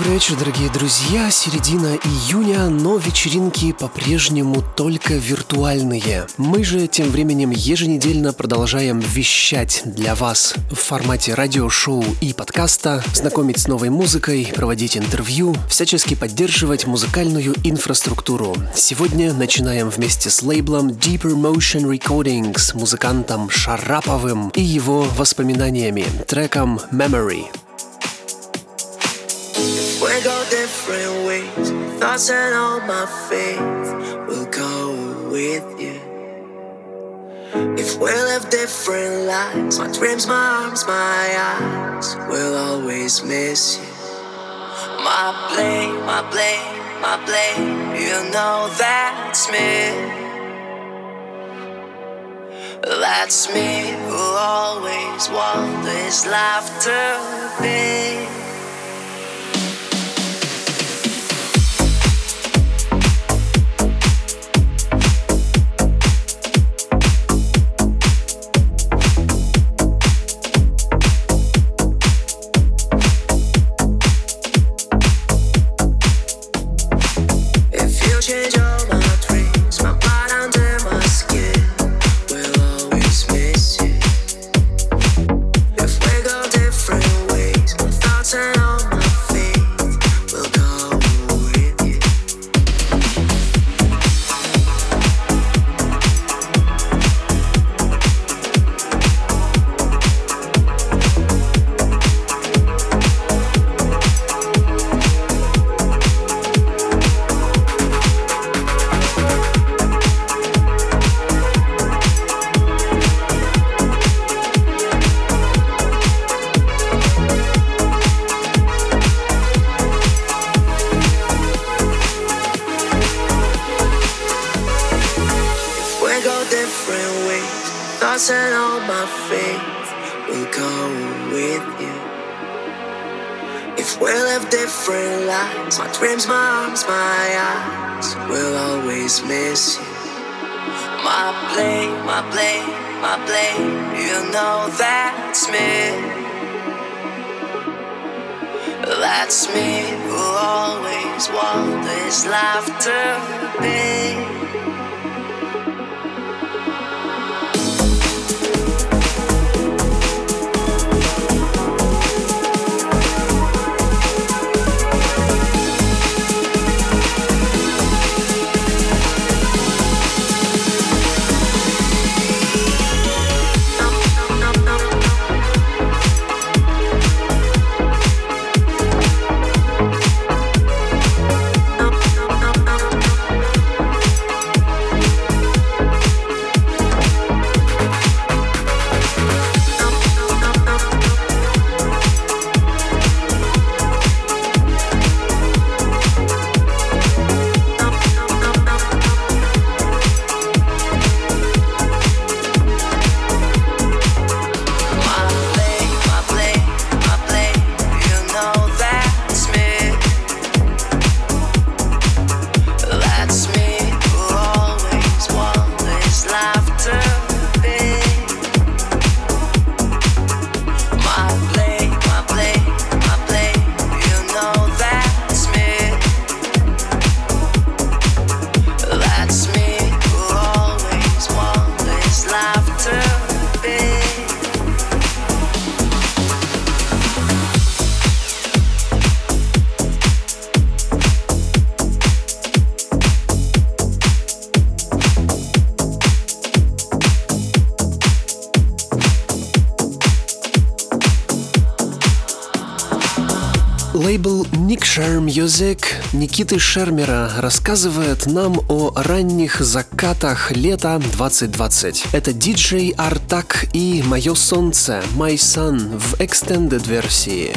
Добрый вечер, дорогие друзья. Середина июня, но вечеринки по-прежнему только виртуальные. Мы же тем временем еженедельно продолжаем вещать для вас в формате радиошоу и подкаста, знакомить с новой музыкой, проводить интервью, всячески поддерживать музыкальную инфраструктуру. Сегодня начинаем вместе с лейблом Deeper Motion Recordings, музыкантом Шараповым и его воспоминаниями, треком Memory. Thoughts and all my faith will go with you. If we live different lives, my dreams, my arms, my eyes will always miss you. My blame, my blame, my blame, you know that's me. That's me who always want this life to be. change Music Никиты Шермера рассказывает нам о ранних закатах лета 2020. Это диджей Артак и «Мое солнце» «My Sun» в extended версии.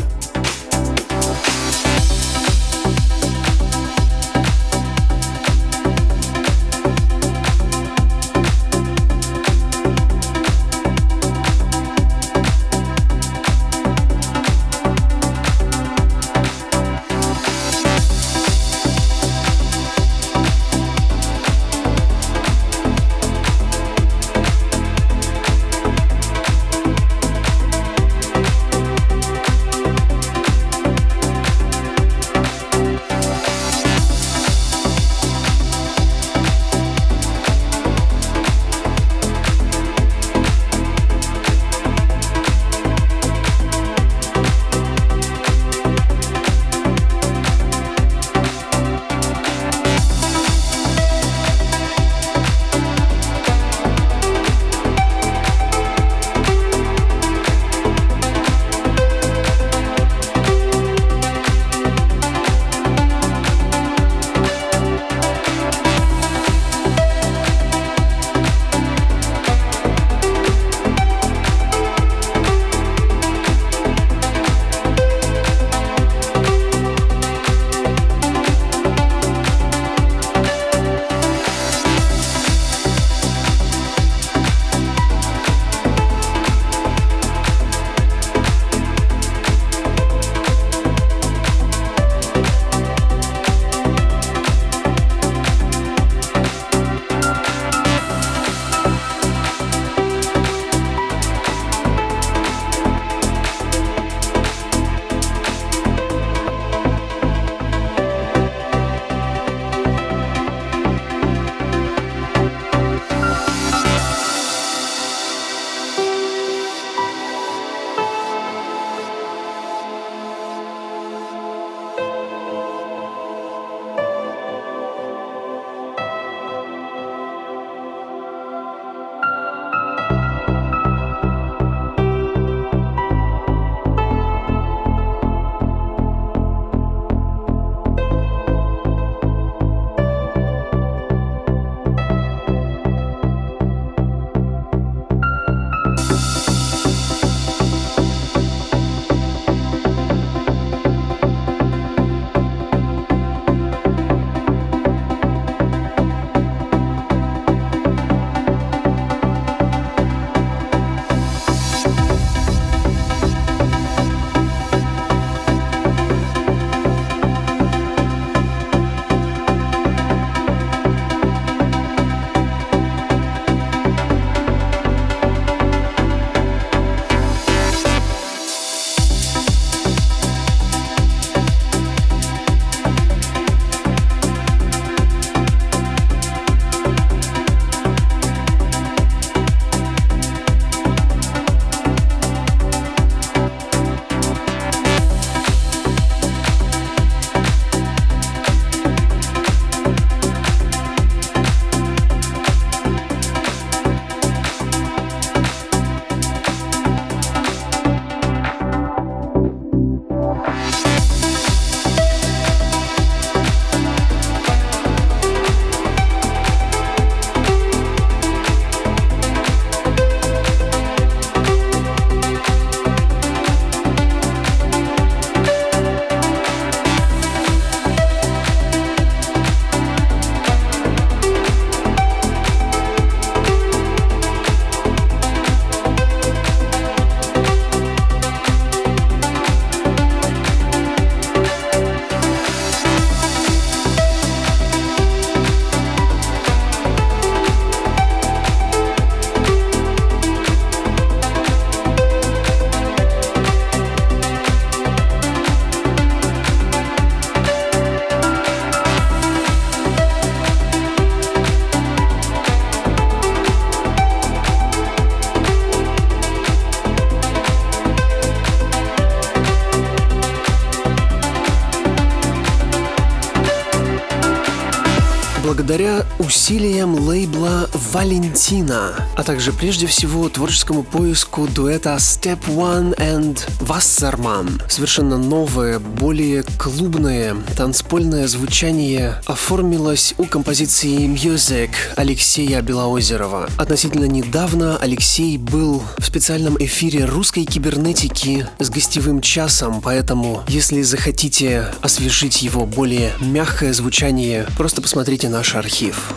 Благодаря усилиям лейбла «Валентина», а также прежде всего творческому поиску дуэта Step One and Wasserman. Совершенно новое, более клубное, танцпольное звучание оформилось у композиции Music Алексея Белоозерова. Относительно недавно Алексей был в специальном эфире русской кибернетики с гостевым часом, поэтому если захотите освежить его более мягкое звучание, просто посмотрите наш архив.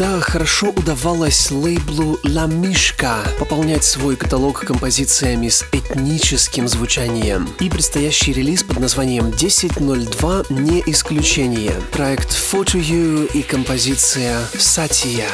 Всегда хорошо удавалось лейблу La Mishka пополнять свой каталог композициями с этническим звучанием. И предстоящий релиз под названием 1002 не исключение. Проект Photo You и композиция Satya.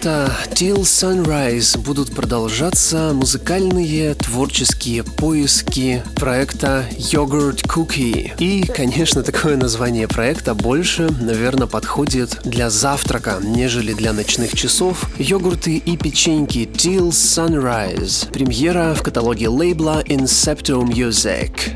Рассвета Till Sunrise будут продолжаться музыкальные творческие поиски проекта Yogurt Cookie. И, конечно, такое название проекта больше, наверное, подходит для завтрака, нежели для ночных часов. Йогурты и печеньки Till Sunrise. Премьера в каталоге лейбла Incepto Music.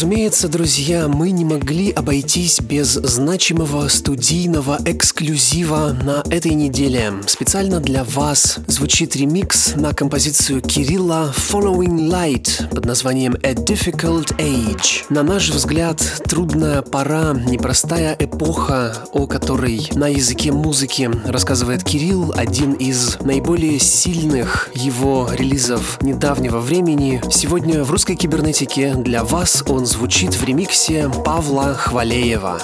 Разумеется, друзья, мы не могли обойтись без значимого студийного эксклюзива на этой неделе. Специально для вас звучит ремикс на композицию Кирилла Following Light под названием A Difficult Age. На наш взгляд, трудная пора, непростая эпоха, о которой на языке музыки рассказывает Кирилл, один из наиболее сильных его релизов недавнего времени. Сегодня в русской кибернетике для вас он звучит в ремиксе Павла Хвалеева.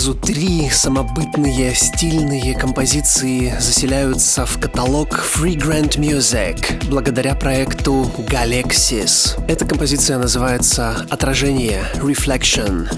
Сразу три самобытные, стильные композиции заселяются в каталог Free Grant Music благодаря проекту Galaxis. Эта композиция называется «Отражение» Reflection.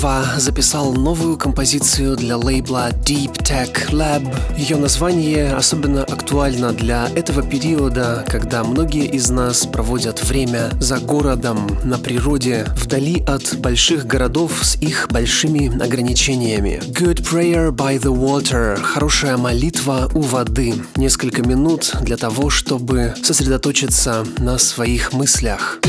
Райва записал новую композицию для лейбла Deep Tech Lab. Ее название особенно актуально для этого периода, когда многие из нас проводят время за городом, на природе, вдали от больших городов с их большими ограничениями. Good Prayer by the Water – хорошая молитва у воды. Несколько минут для того, чтобы сосредоточиться на своих мыслях.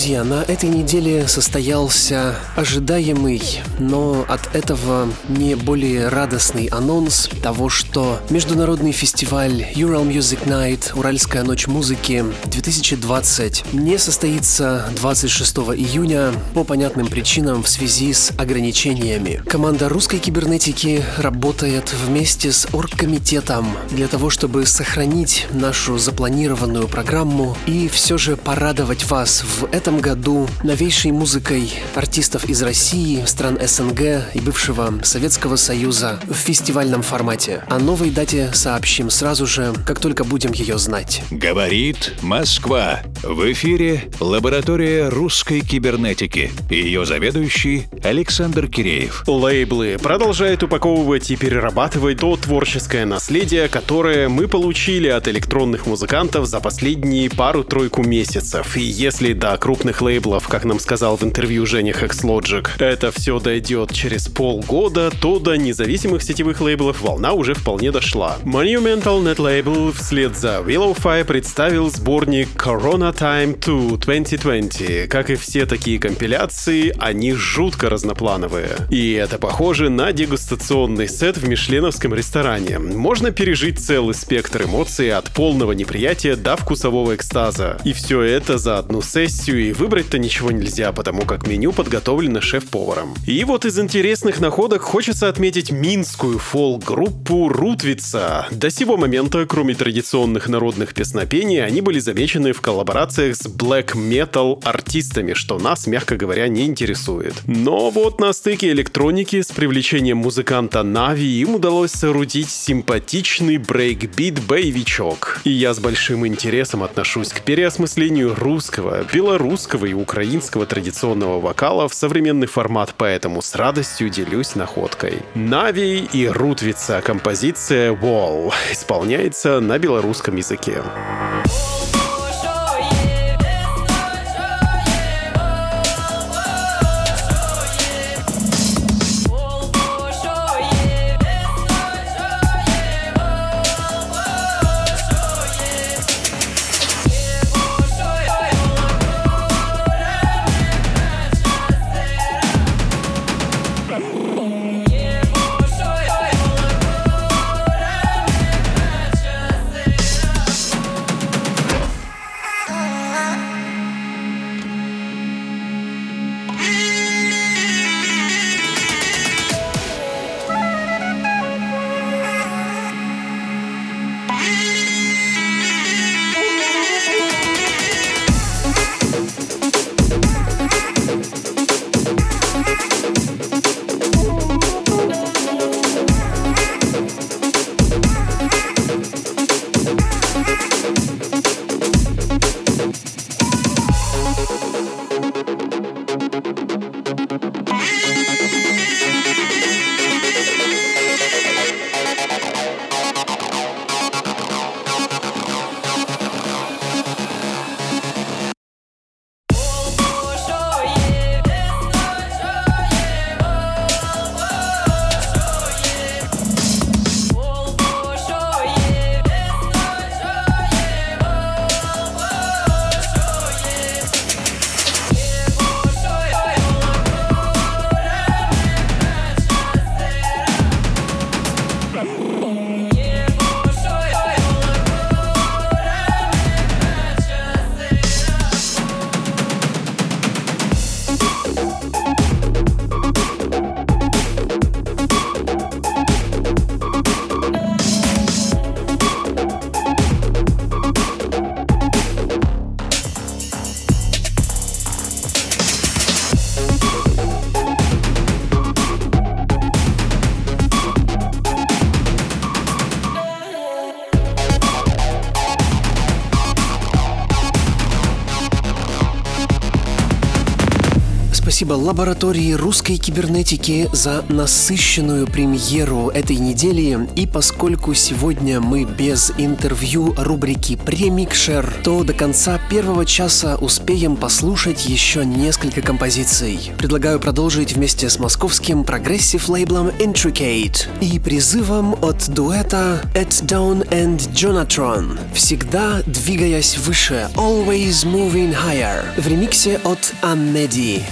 Друзья, на этой неделе состоялся ожидаемый, но от этого не более радостный анонс того, что международный фестиваль Ural Music Night Уральская ночь музыки 2020 не состоится 26 июня по понятным причинам в связи с ограничениями. Команда русской кибернетики работает вместе с оргкомитетом для того, чтобы сохранить нашу запланированную программу и все же порадовать вас в этом году новейшей музыкой артистов из России, стран СНГ и бывшего Советского Союза в фестивальном формате. О новой дате сообщим сразу же, как только будем ее знать. Говорит Москва. В эфире лаборатория русской кибернетики. Ее заведующий Александр Киреев. Лейблы продолжают упаковывать и перерабатывать то творческое наследие, которое мы получили от электронных музыкантов за последние пару-тройку месяцев. И если до крупных лейблов, как нам сказал в интервью Женя Hexlogic, это все дойдет через полгода, то до независимых сетевых лейблов волна уже вполне дошла. Monumental Net Label вслед за Willowfy представил сборник Corona Time 2 2020. Как и все такие компиляции, они жутко разноплановые. И это похоже на дегустационный сет в мишленовском ресторане. Можно пережить целый спектр эмоций от полного неприятия до вкусового экстаза. И все это за одну сессию выбрать-то ничего нельзя, потому как меню подготовлено шеф-поваром. И вот из интересных находок хочется отметить минскую фолк-группу Рутвица. До сего момента, кроме традиционных народных песнопений, они были замечены в коллаборациях с black metal артистами, что нас, мягко говоря, не интересует. Но вот на стыке электроники с привлечением музыканта Нави им удалось соорудить симпатичный брейкбит-боевичок. И я с большим интересом отношусь к переосмыслению русского, белорусского и украинского традиционного вокала в современный формат, поэтому с радостью делюсь находкой. Нави и Рутвица композиция Wall исполняется на белорусском языке. Спасибо лаборатории русской кибернетики за насыщенную премьеру этой недели. И поскольку сегодня мы без интервью рубрики «Премикшер», то до конца первого часа успеем послушать еще несколько композиций. Предлагаю продолжить вместе с московским прогрессив-лейблом Intricate и призывом от дуэта Ed Down and Jonatron «Всегда двигаясь выше» Always Moving Higher в ремиксе от Аннеди.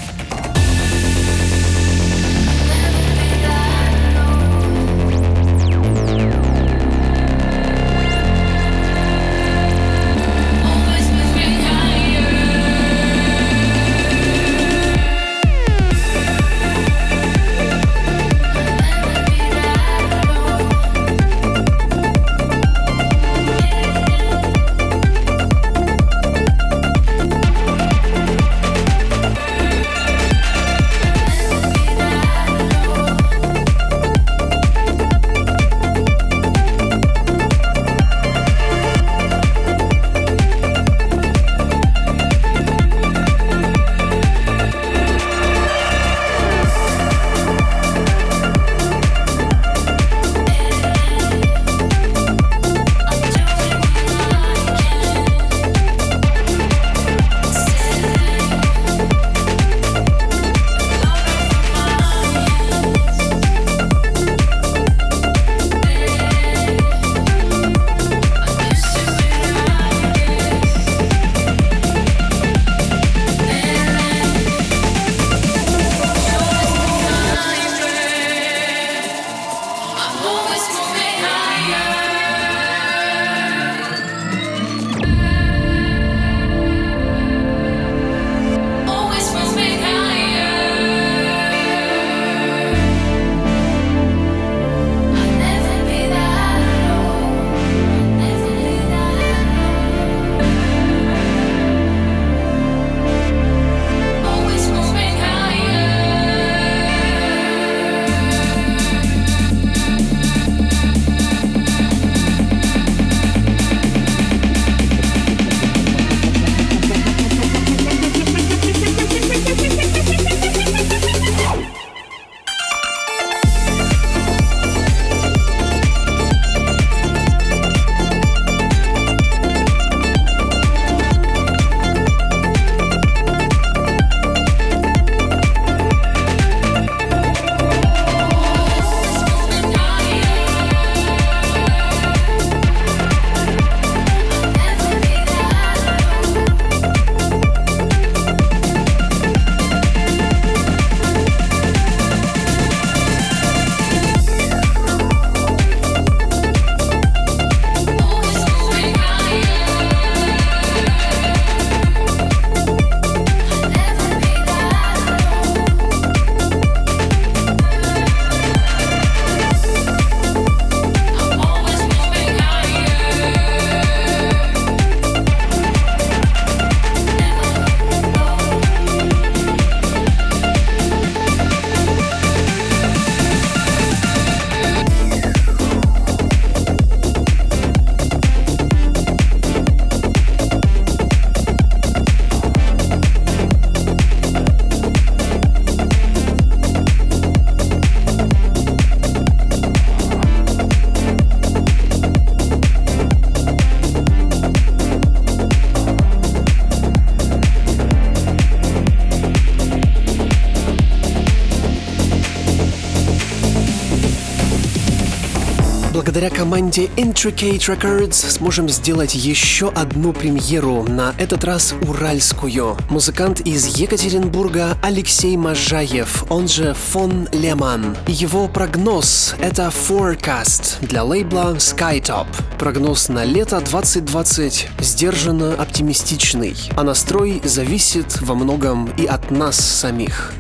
Благодаря команде Intricate Records сможем сделать еще одну премьеру, на этот раз уральскую. Музыкант из Екатеринбурга Алексей Можаев, он же Фон Леман. Его прогноз — это Forecast для лейбла Skytop. Прогноз на лето 2020 сдержанно оптимистичный, а настрой зависит во многом и от нас самих.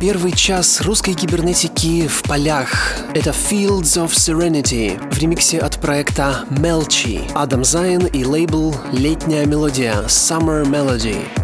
Первый час русской кибернетики в полях. Это Fields of Serenity в ремиксе от проекта Melchi. Адам Зайн и лейбл «Летняя мелодия» Summer Melody.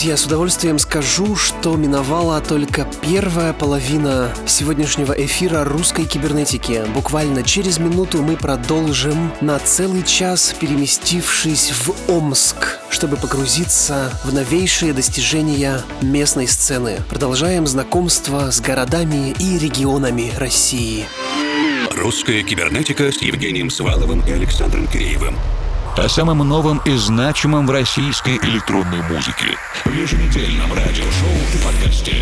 Друзья, с удовольствием скажу, что миновала только первая половина сегодняшнего эфира русской кибернетики. Буквально через минуту мы продолжим на целый час, переместившись в Омск, чтобы погрузиться в новейшие достижения местной сцены. Продолжаем знакомство с городами и регионами России. Русская кибернетика с Евгением Сваловым и Александром Киреевым о самом новом и значимом в российской электронной музыке еженедельном радиошоу и подкасте.